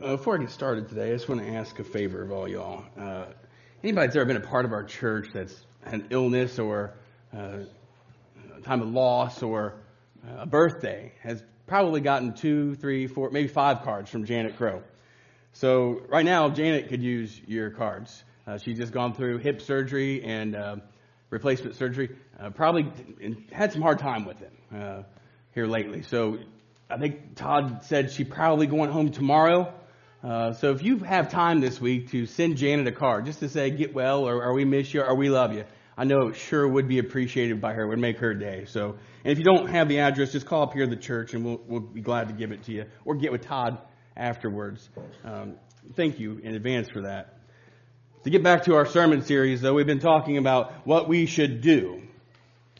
Uh, before I get started today, I just want to ask a favor of all y'all. Uh, anybody that's ever been a part of our church that's had illness or uh, a time of loss or uh, a birthday has probably gotten two, three, four, maybe five cards from Janet Crow. So right now, Janet could use your cards. Uh, she's just gone through hip surgery and uh, replacement surgery. Probably had some hard time with it here lately. So I think Todd said she's probably going home tomorrow. Uh, so if you have time this week to send Janet a card just to say get well or, or we miss you or we love you, I know it sure would be appreciated by her. It would make her day. So, and if you don't have the address, just call up here at the church and we'll, we'll be glad to give it to you or get with Todd afterwards. Um, thank you in advance for that. To get back to our sermon series, though, we've been talking about what we should do.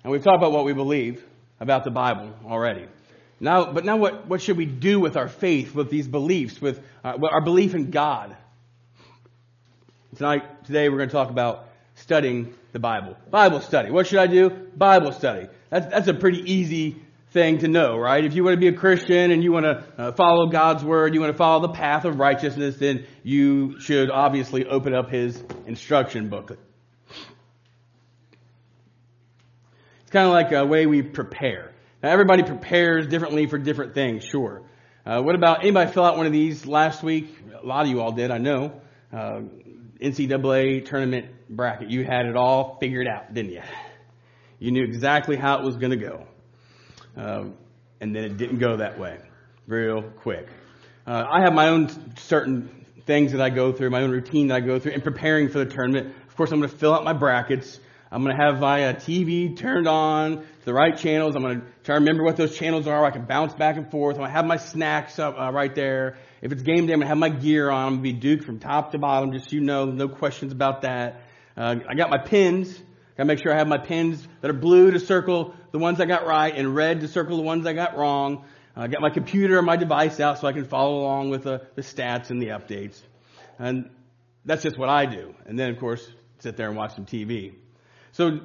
And we've talked about what we believe about the Bible already. Now, but now what, what should we do with our faith, with these beliefs, with uh, our belief in God? Tonight, today we're going to talk about studying the Bible. Bible study. What should I do? Bible study. That's, that's a pretty easy thing to know, right? If you want to be a Christian and you want to uh, follow God's Word, you want to follow the path of righteousness, then you should obviously open up His instruction booklet. It's kind of like a way we prepare. Now, everybody prepares differently for different things, sure. Uh, what about anybody fill out one of these last week? A lot of you all did, I know. Uh, NCAA tournament bracket. You had it all figured out, didn't you? You knew exactly how it was going to go. Um, and then it didn't go that way real quick. Uh, I have my own certain things that I go through, my own routine that I go through in preparing for the tournament. Of course, I'm going to fill out my brackets. I'm going to have my uh, TV turned on to the right channels. I'm going to try to remember what those channels are. I can bounce back and forth. I'm going to have my snacks up uh, right there. If it's game day, I'm going to have my gear on. I'm going to be Duke from top to bottom, just so you know, no questions about that. Uh, I got my pins. Got to make sure I have my pins that are blue to circle the ones I got right and red to circle the ones I got wrong. I got my computer and my device out so I can follow along with the stats and the updates. And that's just what I do. And then, of course, sit there and watch some TV. So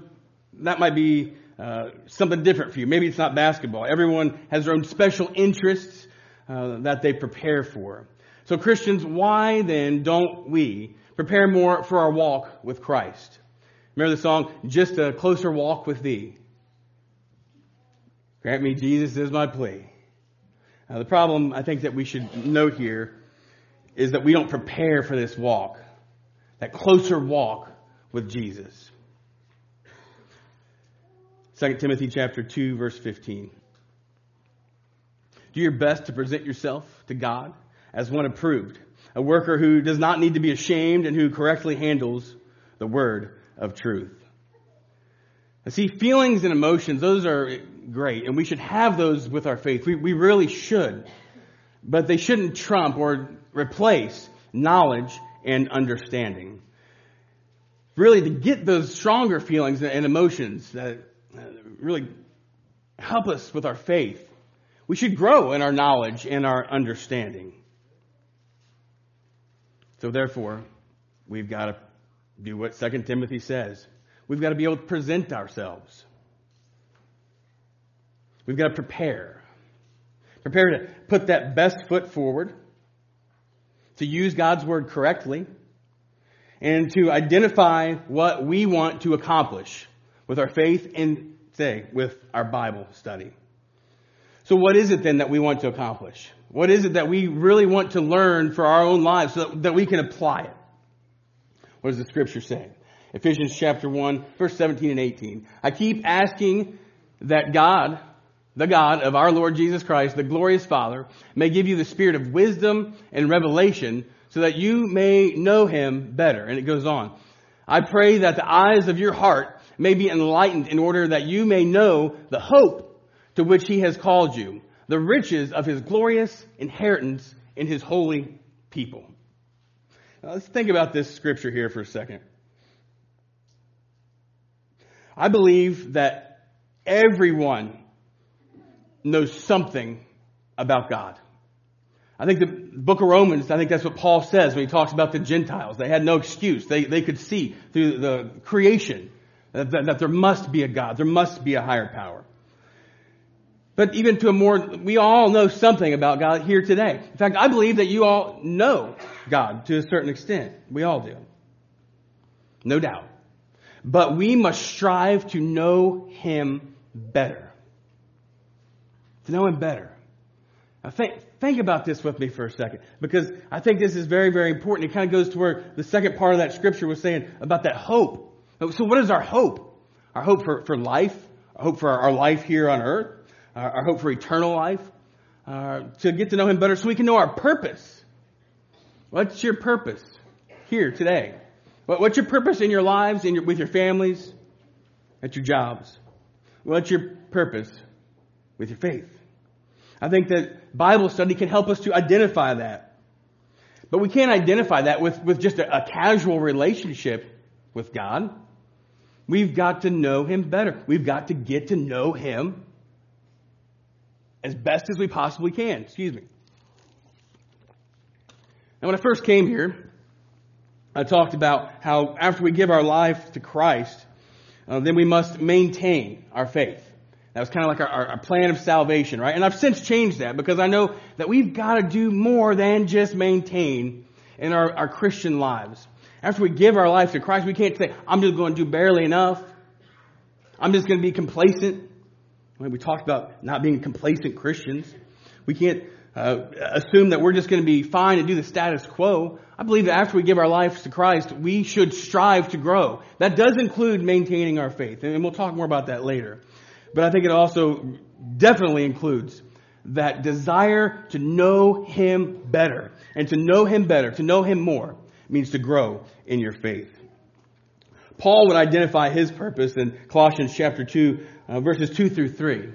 that might be uh, something different for you. Maybe it's not basketball. Everyone has their own special interests uh, that they prepare for. So Christians, why then don't we prepare more for our walk with Christ? Remember the song, Just a Closer Walk with Thee. Grant me Jesus is my plea. Now the problem I think that we should note here is that we don't prepare for this walk, that closer walk with Jesus. 2 Timothy chapter 2 verse 15. Do your best to present yourself to God as one approved, a worker who does not need to be ashamed and who correctly handles the word of truth. Now, see, feelings and emotions, those are great, and we should have those with our faith. We, we really should. But they shouldn't trump or replace knowledge and understanding. Really, to get those stronger feelings and emotions that really help us with our faith. We should grow in our knowledge and our understanding. So therefore, we've got to do what 2 Timothy says. We've got to be able to present ourselves. We've got to prepare. Prepare to put that best foot forward, to use God's word correctly, and to identify what we want to accomplish with our faith and say with our Bible study. So what is it then that we want to accomplish? What is it that we really want to learn for our own lives so that we can apply it? What does the scripture say? Ephesians chapter 1, verse 17 and 18. I keep asking that God, the God of our Lord Jesus Christ, the glorious Father, may give you the spirit of wisdom and revelation so that you may know him better. And it goes on. I pray that the eyes of your heart may be enlightened in order that you may know the hope to which he has called you, the riches of his glorious inheritance in his holy people. Now, let's think about this scripture here for a second. I believe that everyone knows something about God. I think the book of Romans, I think that's what Paul says when he talks about the Gentiles. They had no excuse. They, they could see through the creation that, that, there must be a God. There must be a higher power. but even to a more, we all know something about God here today. In fact, I believe that you all know God to a certain extent. We all do. No doubt. But we must strive to know Him better. To know Him better. Now think, think about this with me for a second, because I think this is very, very important. It kind of goes to where the second part of that scripture was saying about that hope. So what is our hope? Our hope for, for life? Our hope for our, life here on earth? Our, hope for eternal life? Uh, to get to know Him better so we can know our purpose. What's your purpose here today? What's your purpose in your lives, in your, with your families, at your jobs? What's your purpose with your faith? I think that Bible study can help us to identify that. But we can't identify that with, with just a, a casual relationship with God. We've got to know Him better. We've got to get to know Him as best as we possibly can. Excuse me. Now, when I first came here, I talked about how after we give our life to Christ, uh, then we must maintain our faith. That was kind of like our, our, plan of salvation, right? And I've since changed that because I know that we've got to do more than just maintain in our, our Christian lives. After we give our life to Christ, we can't say, I'm just going to do barely enough. I'm just going to be complacent. We talked about not being complacent Christians. We can't uh, assume that we're just going to be fine and do the status quo. I believe that after we give our lives to Christ, we should strive to grow. That does include maintaining our faith, and we'll talk more about that later. But I think it also definitely includes that desire to know Him better. And to know Him better, to know Him more, means to grow in your faith. Paul would identify his purpose in Colossians chapter 2, uh, verses 2 through 3.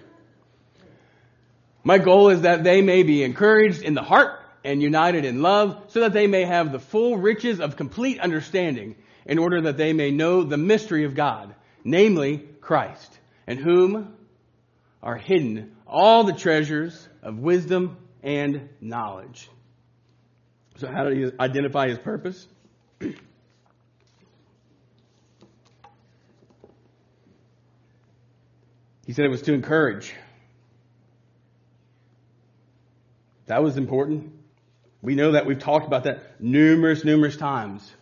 My goal is that they may be encouraged in the heart and united in love, so that they may have the full riches of complete understanding, in order that they may know the mystery of God, namely Christ, in whom are hidden all the treasures of wisdom and knowledge. So, how did he identify his purpose? he said it was to encourage. That was important. We know that we've talked about that numerous, numerous times.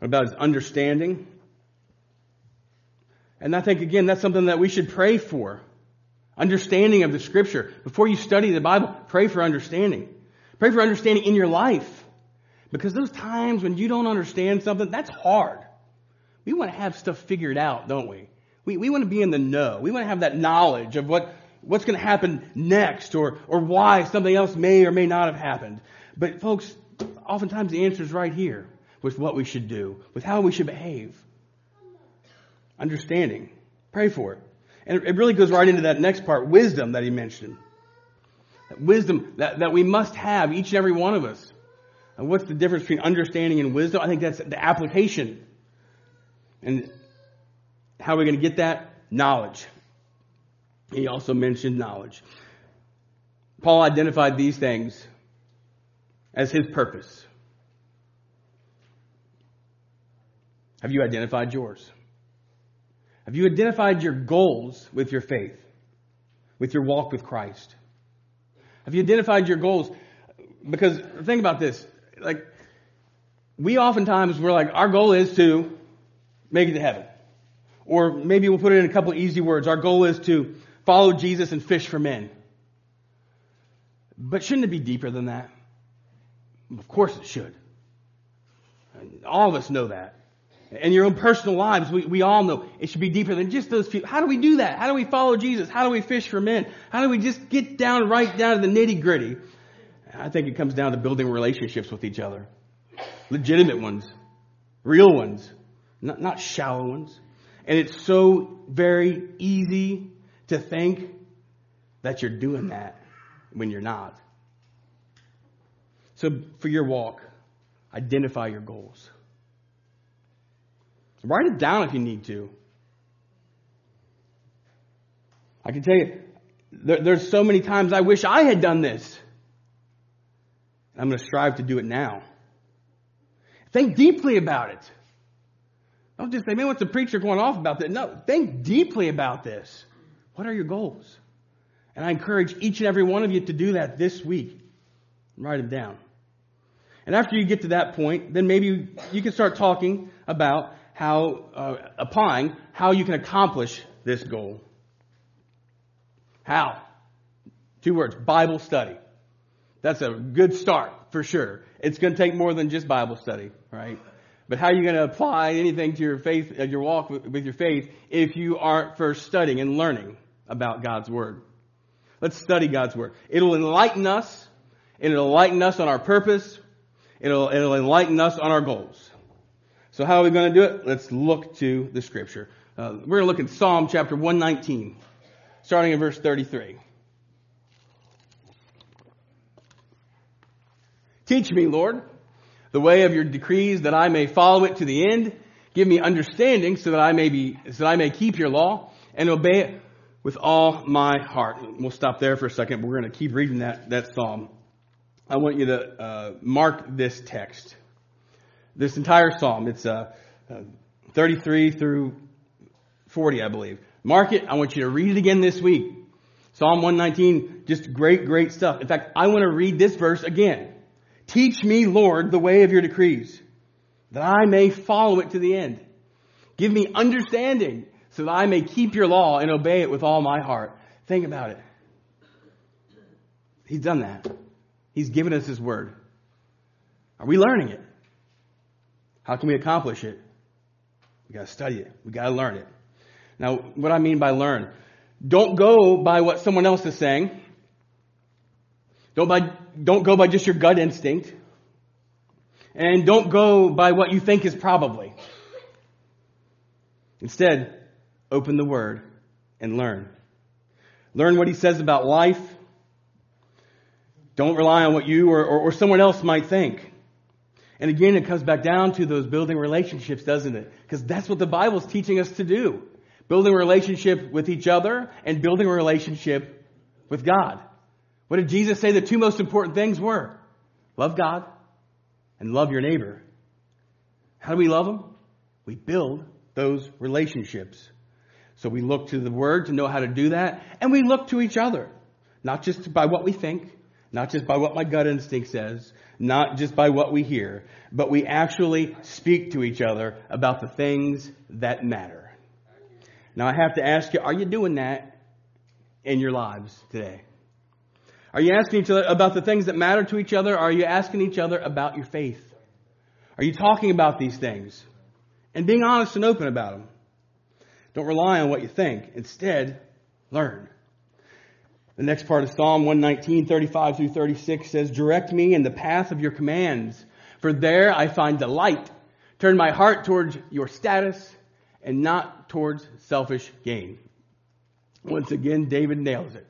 About his understanding? And I think, again, that's something that we should pray for. Understanding of the scripture. Before you study the Bible, pray for understanding. Pray for understanding in your life. Because those times when you don't understand something, that's hard. We want to have stuff figured out, don't we? We, we want to be in the know. We want to have that knowledge of what, what's going to happen next or, or why something else may or may not have happened. But folks, oftentimes the answer is right here with what we should do, with how we should behave. Understanding. Pray for it. And it really goes right into that next part, wisdom that he mentioned. That wisdom that, that we must have, each and every one of us. And what's the difference between understanding and wisdom? I think that's the application. And how are we going to get that? Knowledge. He also mentioned knowledge. Paul identified these things as his purpose. Have you identified yours? Have you identified your goals with your faith, with your walk with Christ? Have you identified your goals? Because think about this. Like, we oftentimes, we're like, our goal is to make it to heaven. Or maybe we'll put it in a couple easy words. Our goal is to follow Jesus and fish for men. But shouldn't it be deeper than that? Of course it should. All of us know that. In your own personal lives, we, we all know it should be deeper than just those few. How do we do that? How do we follow Jesus? How do we fish for men? How do we just get down right down to the nitty gritty? I think it comes down to building relationships with each other. Legitimate ones. Real ones. Not, not shallow ones. And it's so very easy to think that you're doing that when you're not. So for your walk, identify your goals. Write it down if you need to. I can tell you, there, there's so many times I wish I had done this. I'm going to strive to do it now. Think deeply about it. Don't just say, man, what's the preacher going off about that? No, think deeply about this. What are your goals? And I encourage each and every one of you to do that this week. Write it down. And after you get to that point, then maybe you can start talking about how, uh, applying how you can accomplish this goal. How? Two words, Bible study. That's a good start for sure. It's going to take more than just Bible study, right? But how are you going to apply anything to your faith, uh, your walk with, with your faith, if you aren't first studying and learning about God's Word? Let's study God's Word. It'll enlighten us. and It'll enlighten us on our purpose. It'll, it'll enlighten us on our goals. So how are we going to do it? Let's look to the Scripture. Uh, we're going to look at Psalm chapter 119, starting in verse 33. Teach me, Lord, the way of your decrees that I may follow it to the end. Give me understanding so that I may be, so that I may keep your law and obey it with all my heart. We'll stop there for a second. but We're going to keep reading that, that psalm. I want you to uh, mark this text. This entire psalm. It's uh, uh, 33 through 40, I believe. Mark it. I want you to read it again this week. Psalm 119, just great, great stuff. In fact, I want to read this verse again. Teach me, Lord, the way of your decrees, that I may follow it to the end. Give me understanding so that I may keep your law and obey it with all my heart. Think about it. He's done that. He's given us his word. Are we learning it? How can we accomplish it? We gotta study it. We gotta learn it. Now, what I mean by learn, don't go by what someone else is saying. Don't, by, don't go by just your gut instinct. And don't go by what you think is probably. Instead, open the Word and learn. Learn what He says about life. Don't rely on what you or, or, or someone else might think. And again, it comes back down to those building relationships, doesn't it? Because that's what the Bible's teaching us to do. Building a relationship with each other and building a relationship with God. What did Jesus say the two most important things were? Love God and love your neighbor. How do we love them? We build those relationships. So we look to the Word to know how to do that, and we look to each other. Not just by what we think, not just by what my gut instinct says, not just by what we hear, but we actually speak to each other about the things that matter. Now I have to ask you, are you doing that in your lives today? Are you asking each other about the things that matter to each other? Are you asking each other about your faith? Are you talking about these things and being honest and open about them? Don't rely on what you think. Instead, learn. The next part of Psalm 119, 35 through 36 says, Direct me in the path of your commands, for there I find delight. Turn my heart towards your status and not towards selfish gain. Once again, David nails it.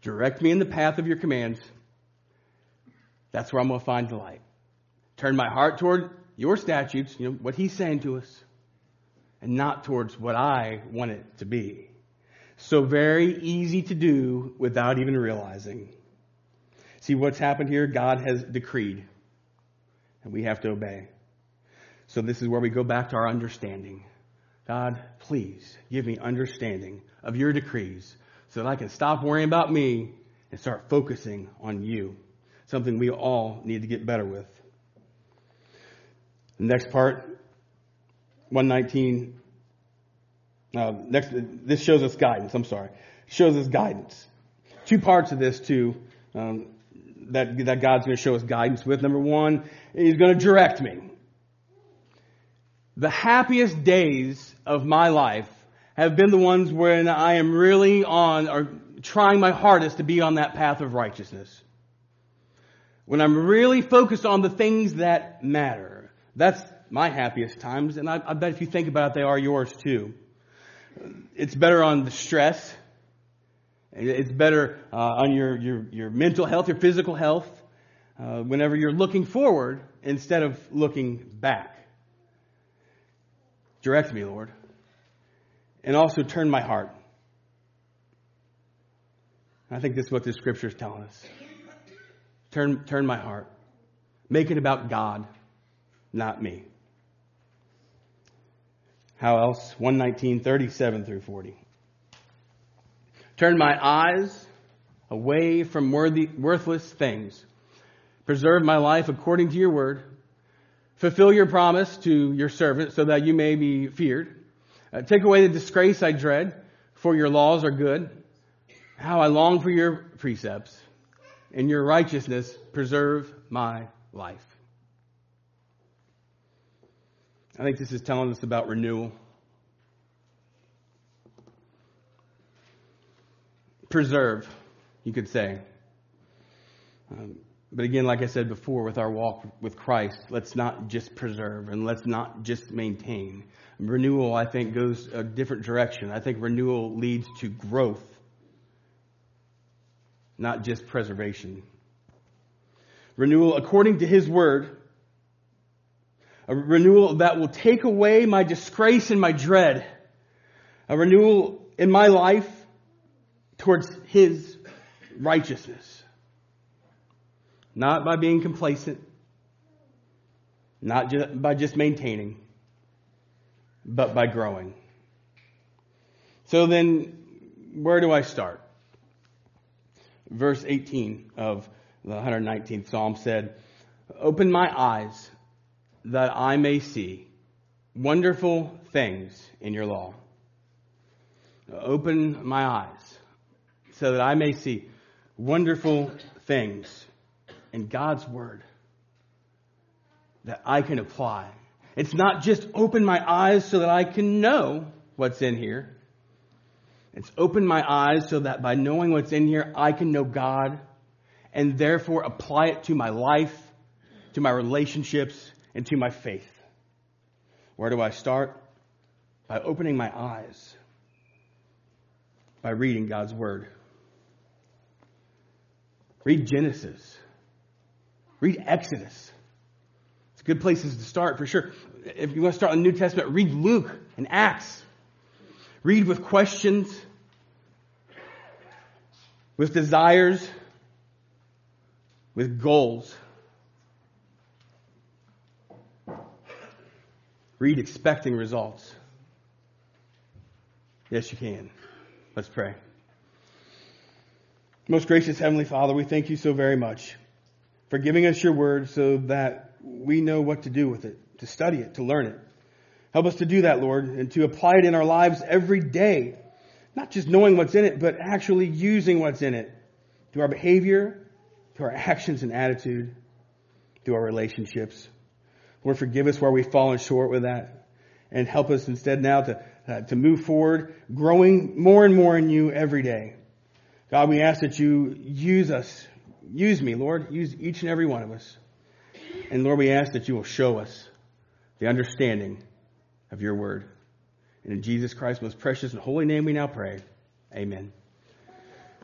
Direct me in the path of your commands. That's where I'm going to find delight. Turn my heart toward your statutes, you know, what he's saying to us, and not towards what I want it to be. So very easy to do without even realizing. See what's happened here? God has decreed, and we have to obey. So this is where we go back to our understanding. God, please give me understanding of your decrees so that I can stop worrying about me and start focusing on you. Something we all need to get better with. The next part, 119. Uh, next, this shows us guidance. I'm sorry, shows us guidance. Two parts of this too um, that that God's going to show us guidance with. Number one, He's going to direct me. The happiest days of my life have been the ones when I am really on or trying my hardest to be on that path of righteousness. When I'm really focused on the things that matter. That's my happiest times, and I, I bet if you think about it, they are yours too. It's better on the stress. It's better uh, on your, your, your mental health, your physical health, uh, whenever you're looking forward instead of looking back. Direct me, Lord and also turn my heart. I think this is what the scripture is telling us. Turn, turn my heart. Make it about God, not me. How else? 119, 37 through 40. Turn my eyes away from worthy, worthless things. Preserve my life according to your word. Fulfill your promise to your servant so that you may be feared. Uh, take away the disgrace I dread, for your laws are good. How I long for your precepts. In your righteousness, preserve my life. I think this is telling us about renewal. Preserve, you could say. Um, but again, like I said before, with our walk with Christ, let's not just preserve and let's not just maintain. Renewal, I think, goes a different direction. I think renewal leads to growth, not just preservation. Renewal according to His Word, a renewal that will take away my disgrace and my dread, a renewal in my life towards His righteousness. Not by being complacent, not just by just maintaining, but by growing. So then, where do I start? Verse 18 of the 119th Psalm said, Open my eyes that I may see wonderful things in your law. Open my eyes so that I may see wonderful things in God's Word that I can apply. It's not just open my eyes so that I can know what's in here. It's open my eyes so that by knowing what's in here, I can know God and therefore apply it to my life, to my relationships, and to my faith. Where do I start? By opening my eyes, by reading God's Word. Read Genesis. Read Exodus. It's good places to start for sure. If you want to start in the New Testament, read Luke and Acts. Read with questions, with desires, with goals. Read expecting results. Yes, you can. Let's pray. Most gracious Heavenly Father, we thank you so very much for giving us your word so that we know what to do with it, to study it, to learn it. Help us to do that, Lord, and to apply it in our lives every day. Not just knowing what's in it, but actually using what's in it to our behavior, to our actions and attitude, to our relationships. Lord, forgive us where we've fallen short with that and help us instead now to, uh, to move forward, growing more and more in you every day. God, we ask that you use us. Use me, Lord. Use each and every one of us. And Lord, we ask that you will show us the understanding of your word. And in Jesus Christ's most precious and holy name we now pray. Amen.